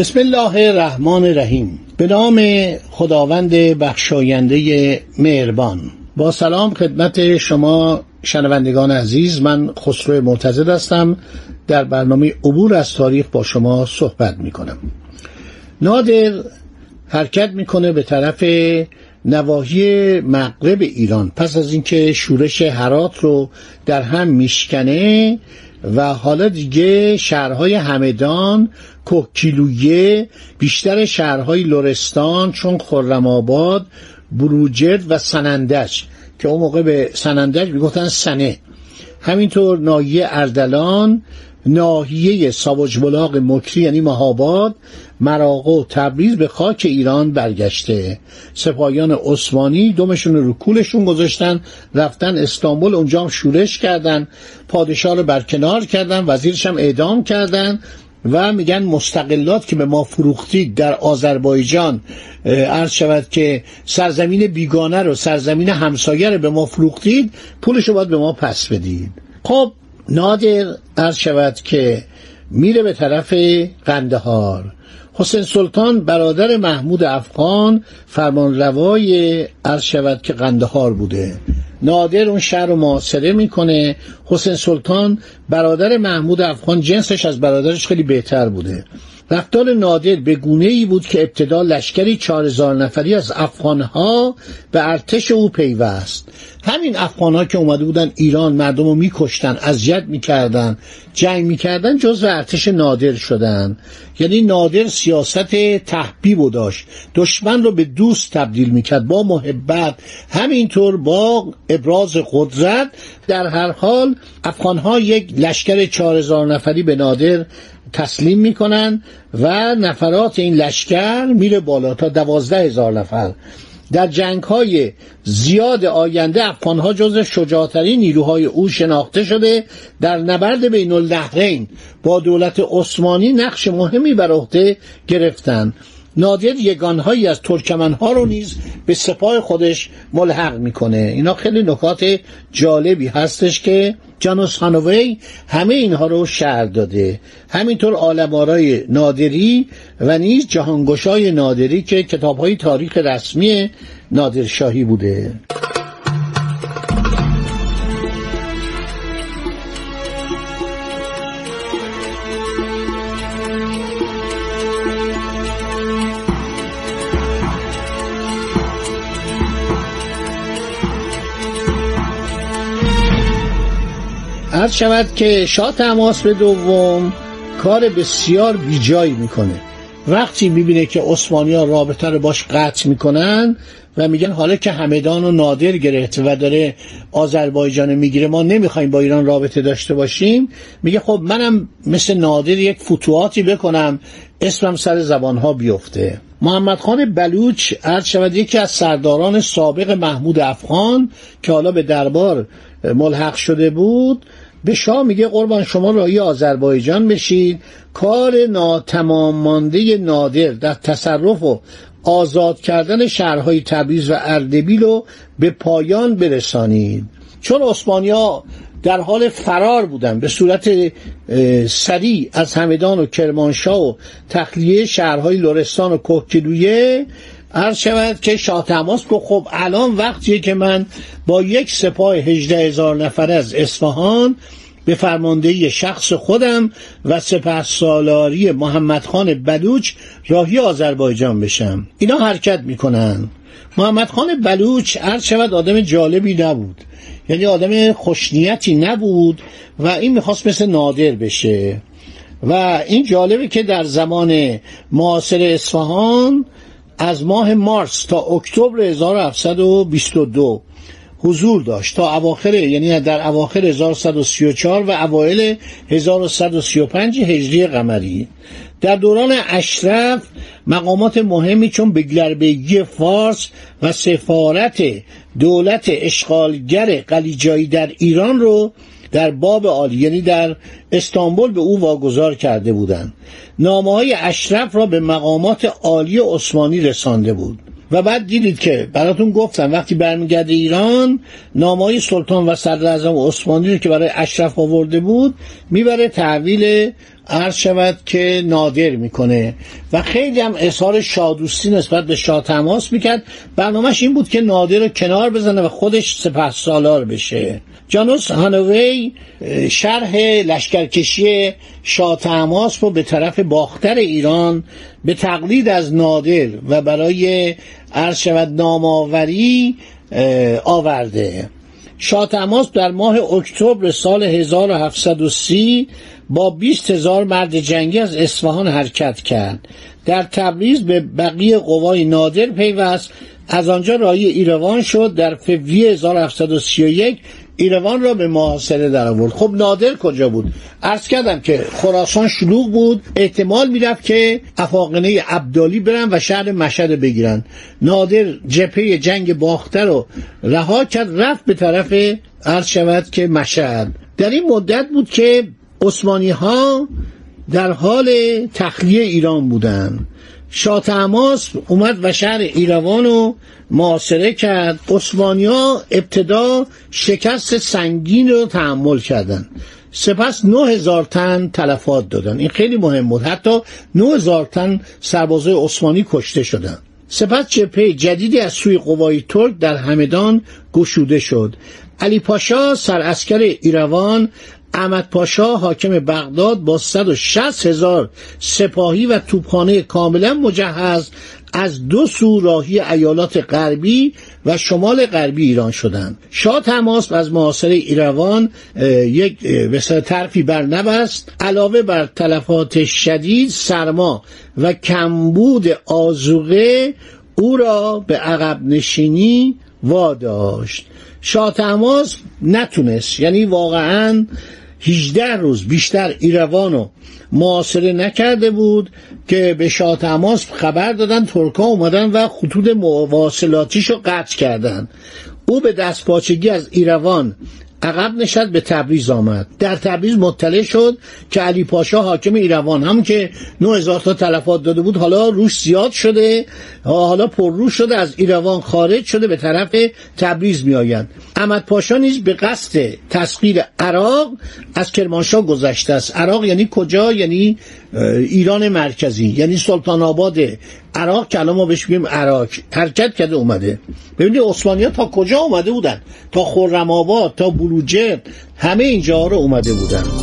بسم الله الرحمن الرحیم. به نام خداوند بخشاینده مهربان. با سلام خدمت شما شنوندگان عزیز من خسرو معتزد هستم. در برنامه عبور از تاریخ با شما صحبت می کنم نادر حرکت می‌کنه به طرف نواحی مغرب ایران. پس از اینکه شورش هرات رو در هم میشکنه و حالا دیگه شهرهای همدان کوکیلویه بیشتر شهرهای لرستان چون خرم آباد بروجرد و سنندج که اون موقع به سنندج می‌گفتن سنه. همینطور ناحیه اردلان ناحیه ساوج بلاغ مکری یعنی مهاباد مراغه و تبریز به خاک ایران برگشته. سپاهیان عثمانی دومشون رو کولشون گذاشتن رفتن استانبول اونجا هم شورش کردن پادشاه رو برکنار کردن وزیرش هم اعدام کردن و میگن مستقلات که به ما فروختید در آذربایجان عرض شود که سرزمین بیگانه رو سرزمین همسایه رو به ما فروختید پولش رو باید به ما پس بدید. خب نادر عرض شود که میره به طرف قندهار. حسین سلطان برادر محمود افغان فرمانروای عرض شود که قندهار بوده. نادر اون شهر رو محاصره می‌کنه. حسین سلطان برادر محمود افغان جنسش از برادرش خیلی بهتر بوده. رفتار نادر به گونه ای بود که ابتدا لشکری چهار هزار نفری از افغانها به ارتش او پیوست. همین افغانها که اومده بودن ایران مردم رو میکشتن اذیت می‌کردن جنگ می‌کردن جز ارتش نادر شدن. یعنی نادر سیاست تحبیب و داشت. دشمن رو به دوست تبدیل می‌کرد با محبت. همینطور با ابراز قدرت در هر حال افغانها یک لشکر چهار هزار نفری به نادر تسلیم می‌کنن و نفرات این لشکر میره بالا تا دوازده هزار نفر. در جنگ های زیاد آینده افغانها جز شجاعترین نیروهای او شناخته شده در نبرد بین النهرین. با دولت عثمانی نقش مهمی بر عهده گرفتند نادر یگانهایی از ترکمنها رو نیز به سپاه خودش ملحق می‌کنه. اینا خیلی نکات جالبی هستش که جانوس خانوی همه اینها رو شهر داده. همینطور آلمارای نادری و نیز جهانگشای نادری که کتابهای تاریخ رسمی نادرشاهی بوده. عرض شود که شاه تماس به دوم کار بسیار بیجایی می‌کنه. وقتی می‌بینه که عثمانی ها رابطه رو باش قطع می‌کنن و میگن حالا که همدان و نادر گرفت و داره آذربایجان می‌گیره ما نمی‌خوایم با ایران رابطه داشته باشیم. میگه خب منم مثل نادر یک فتوحاتی بکنم اسمم سر زبانها بیفته. محمد خان بلوچ عرض شود یکی از سرداران سابق محمود افغان که حالا به دربار ملحق شده بود به شاه میگه قربان شما راهی آذربایجان بشید. کار ناتمام مانده نادر در تصرف و آزاد کردن شهرهای تبریز و اردبیل رو به پایان برسانید. چون عثمانیا در حال فرار بودن به صورت سریع از همدان و کرمانشاه و تخلیه شهرهای لرستان و کوکلویه عرض شود که شاه تماس گفت خب الان وقتیه که من با یک سپاه هجده هزار نفر از اصفهان به فرماندهی شخص خودم و سپه سالاری محمد خان بلوچ راهی آذربایجان بشم. اینا حرکت می‌کنن. محمد خان بلوچ عرض شود آدم جالبی نبود. یعنی آدم خوشنیتی نبود و این می‌خواست مثل نادر بشه. و این جالبه که در زمان معاصر اصفهان از ماه مارس تا اکتبر 1722 حضور داشت. تا اواخر یعنی در اواخر 1134 و اوایل 1135 هجری قمری. در دوران اشرف مقامات مهمی چون بگلربگی فارس و سفارت دولت اشغالگر قلیجایی در ایران رو در باب عالی یعنی در استانبول به او واگذار کرده بودند. نامه های اشرف را به مقامات عالی عثمانی رسانده بود. و بعد دیدید که براتون گفتم وقتی برمیگرده ایران نامای سلطان و صدر اعظم عثمانی رو که برای اشرف آورده بود می‌بره تحویل عرض شود که نادر می‌کنه و خیلی هم اظهار شادوستی نسبت به شاه تماس می‌کرد. برنامهش این بود که نادر رو کنار بزنه و خودش سپه سالار بشه. جانوس هانوی شرح لشکرکشی شاه تماس رو به طرف باختر ایران به تقلید از نادر و برای عرض شود نامآوری آورده. شاه تماس در ماه اکتبر سال 1730 با 20 هزار مرد جنگی از اصفهان حرکت کرد. در تبریز به بقیه قوای نادر پیوست. از آنجا راهی ایروان شد. در فوریه 1731 ایروان را به محاصره در آورد خب نادر کجا بود؟ عرض کردم که خراسان شلوغ بود. احتمال می‌رفت که افاقنه عبدالی برن و شهر مشهد بگیرن. نادر جپه جنگ باخته رو رها کرد. رفت به طرف عرض شود که مشهد. در این مدت بود که عثمانی ها در حال تخلیه ایران بودند شاه تماس اومد و شهر ایروان رو معاصره کرد. ها ابتدا شکست سنگین رو تحمل کردن. سپس نه هزار تن تلفات دادن. این خیلی مهم بود. حتی نه هزار تن سربازای عثمانی کشته شدن. سپس جبهه جدیدی از سوی قوای ترک در همدان گشوده شد. علی پاشا سراسکر ایروان احمد پاشا حاکم بغداد با 160 هزار سپاهی و توپخانه کاملا مجهز از دو سو راهی ایالات غربی و شمال غربی ایران شدند. شاه تماس از معاصره ایروان یک مثل طرفی بر نبست. علاوه بر تلفات شدید سرما و کمبود آزوغه او را به عقب نشینی واداشت. شاه تماس نتونست یعنی واقعا 18 روز بیشتر ایروان رو معاصره نکرده بود که به شاه تماس خبر دادن ترکا اومدن و خطوط مواصلاتیش رو قطع کردن. او به دستپاچگی از ایروان عقب نشد به تبریز آمد. در تبریز مطلع شد که علی پاشا حاکم ایروان هم که 9000 تا تلفات داده بود حالا روش زیاد شده حالا پرروش شده از ایروان خارج شده به طرف تبریز می آید احمد پاشا نیز به قصد تسخیر عراق از کرمانشاه گذشته است. عراق یعنی کجا؟ یعنی ایران مرکزی یعنی سلطان آباد عراق که الان ما بهش بگیم عراق. حرکت کرده اومده. ببینید عثمانی ها تا کجا اومده بودن؟ تا خرم آباد تا بلوجرد همه اینجا رو اومده بودن.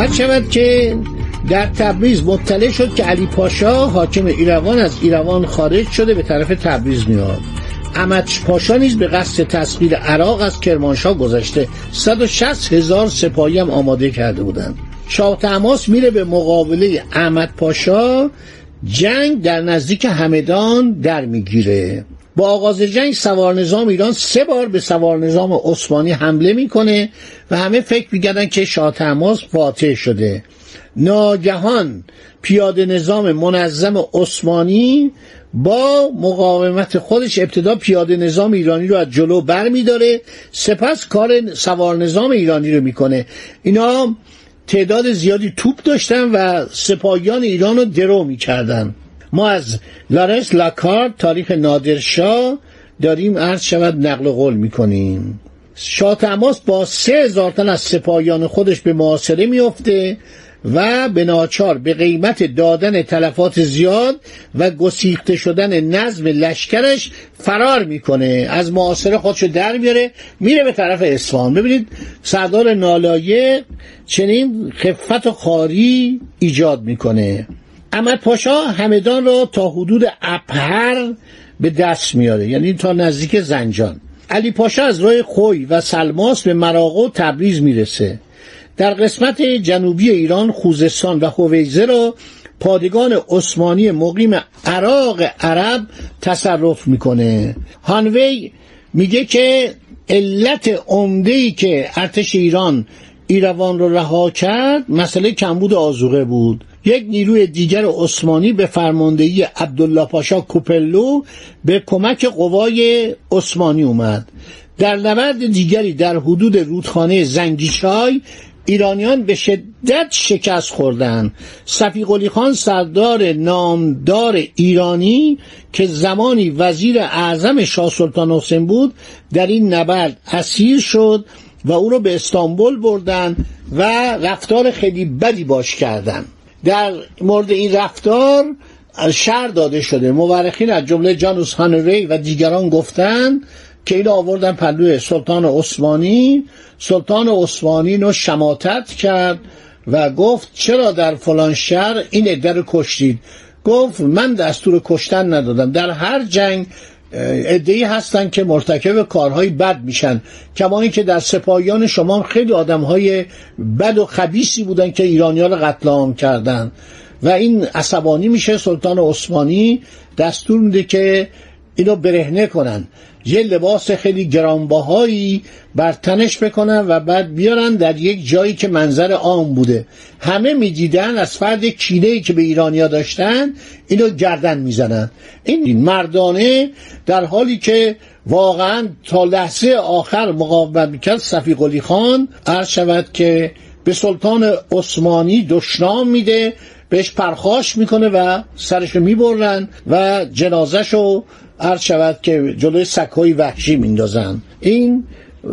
هر شود که در تبریز مطلع شد که علی پاشا حاکم ایروان از ایروان خارج شده به طرف تبریز میاد. احمد پاشا نیز به قصد تصویر عراق از کرمانشاه گذشته. 160 هزار سپاهی هم آماده کرده بودند. شاه تماس میره به مقابله احمد پاشا. جنگ در نزدیک همدان در می‌گیره. با آغاز جنگ سوار نظام ایران سه بار به سوار نظام عثمانی حمله می‌کنه و همه فکر میگردن که شاه تماس فاتح شده. ناگهان پیاده نظام منظم عثمانی با مقاومت خودش ابتدا پیاده نظام ایرانی رو از جلو بر میداره سپس کار سوار نظام ایرانی رو می‌کنه. اینا تعداد زیادی توپ داشتن و سپاهیان ایران رو درو می‌کردن. ما از لارنس لاکارد تاریخ نادرشاه داریم عرض شود نقل قول می‌کنیم. شاه تماس با سه هزار تن از سپاهیان خودش به معاصره میفته و به ناچار به قیمت دادن تلفات زیاد و گسیخته شدن نظم لشکرش فرار می‌کنه. از معاصره خودشو در میاره میره به طرف اصفهان. ببینید سردار نالایه چنین خفت و خاری ایجاد می‌کنه. احمد پاشا همدان را تا حدود اپهر به دست میاره یعنی تا نزدیک زنجان. علی پاشا از راه خوی و سلماس به مراغه و تبریز می‌رسه. در قسمت جنوبی ایران خوزستان و هویزه را پادگان عثمانی مقیم عراق عرب تصرف می‌کنه. هانوی میگه که علت عمده که ارتش ایران ایروان رو رها کرد مسئله کمبود آزوقه بود. یک نیروی دیگر عثمانی به فرماندهی عبدالله پاشا کوپلو به کمک قوای عثمانی اومد. در نبرد دیگری در حدود رودخانه زنگیشای ایرانیان به شدت شکست خوردند. صفی خان سردار نامدار ایرانی که زمانی وزیر اعظم شاه سلطان حسین بود در این نبرد اسیر شد و او را به استانبول بردن و رفتار خیلی بدی باش کردند. در مورد این رفتار شر داده شده. مورخین از جمله جانوس هانوی و دیگران گفتند که این آوردن پلوی سلطان عثمانی. سلطان عثمانی رو شماتت کرد و گفت چرا در فلان شهر این عده رو کشتید؟ گفت من دستور کشتن ندادم. در هر جنگ ادهی هستن که مرتکب کارهای بد میشن. کما که در سپاهیان شما خیلی آدمهای بد و خبیسی بودن که ایرانی ها رو قتل عام کردن. و این عصبانی میشه سلطان عثمانی. دستور میده که اینو برهنه کنن. یه لباس خیلی گرانبهایی بر تنش بکنن و بعد بیارن در یک جایی که منظر عام بوده. همه می‌دیدن از فرد کینه که به ایرانیا داشتن اینو گردن می‌زنن. این مردانه در حالی که واقعا تا لحظه آخر مقاومت می‌کرد صفی قلی خان عرض شود که به سلطان عثمانی دشنام میده بهش پرخاش می‌کنه و سرش می‌برن و جنازش عرض شود که جلوی سکهای وحشی میندازن. این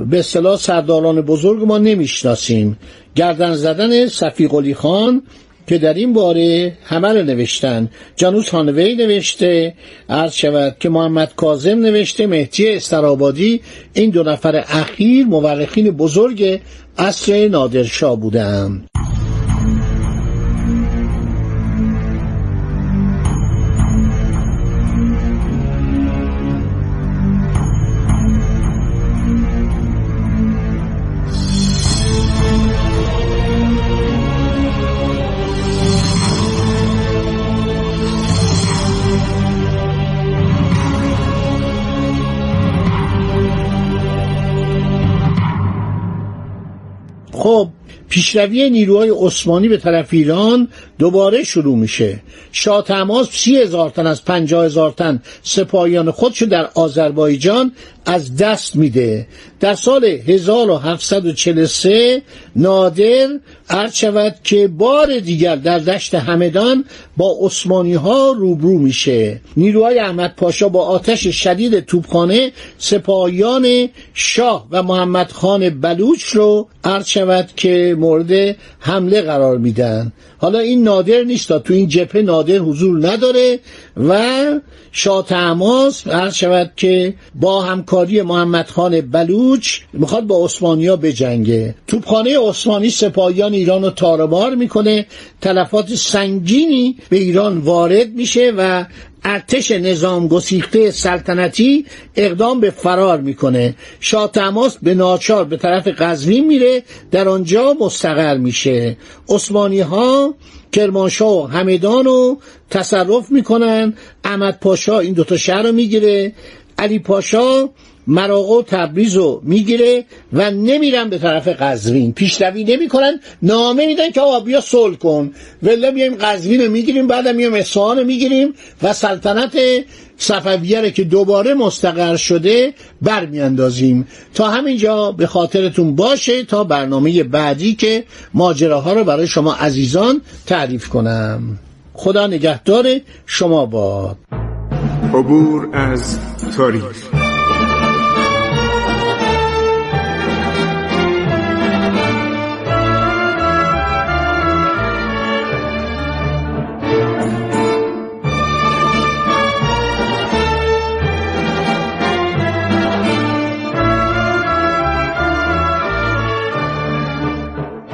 به اصطلاح سرداران بزرگ ما نمی‌شناسیم. گردن زدن صفی قلی خان که در این باره همه رو نوشتن. جانوس هانوی نوشته عرض شود که محمد کازم نوشته مهدی استرابادی. این دو نفر اخیر مورخین بزرگ اصر نادرشاه بودند خوب. پیشروی نیروهای عثمانی به طرف ایران دوباره شروع میشه. شاه تماس سی هزار تن از پنجاه هزار تن سپاهیان خودشو در آذربایجان از دست میده. در سال 1743 نادر عرض شود که بار دیگر در دشت همدان با عثمانی ها روبرو میشه. نیروهای احمد پاشا با آتش شدید توپخانه سپاهیان شاه و محمد خان بلوچ رو عرض شود که مورد حمله قرار میدن. حالا این نادر نیست تو این جبهه نادر حضور نداره و شاه تماس عرض شود که با همکاری محمد خان بلوچ می‌خواد با عثمانیا بجنگه. توپخانه عثمانی سپاهیان ایران رو تارمار می‌کنه. تلفات سنگینی به ایران وارد میشه و ارتش نظام گسیخته سلطنتی اقدام به فرار می‌کنه. شاه تماس به ناچار به طرف قزوین میره در آنجا مستقر میشه. عثمانی ها کرمانشاه و همدان رو تصرف می‌کنن. احمد پاشا این دوتا شهر رو می‌گیره. علی پاشا مراغه و تبریز رو می‌گیره و نمیرن به طرف قزوین. پیشروی نمی‌کنن. نامه میدن که آقا بیا صلح کن. ولی میایم قزوین رو می‌گیریم بعدم میایم اصفهان رو می‌گیریم و سلطنت صفویه که دوباره مستقر شده برمیاندازیم. تا همینجا به خاطرتون باشه تا برنامه بعدی که ماجراها رو برای شما عزیزان تعریف کنم. خدا نگهدار شما باد. عبور از تاریخ.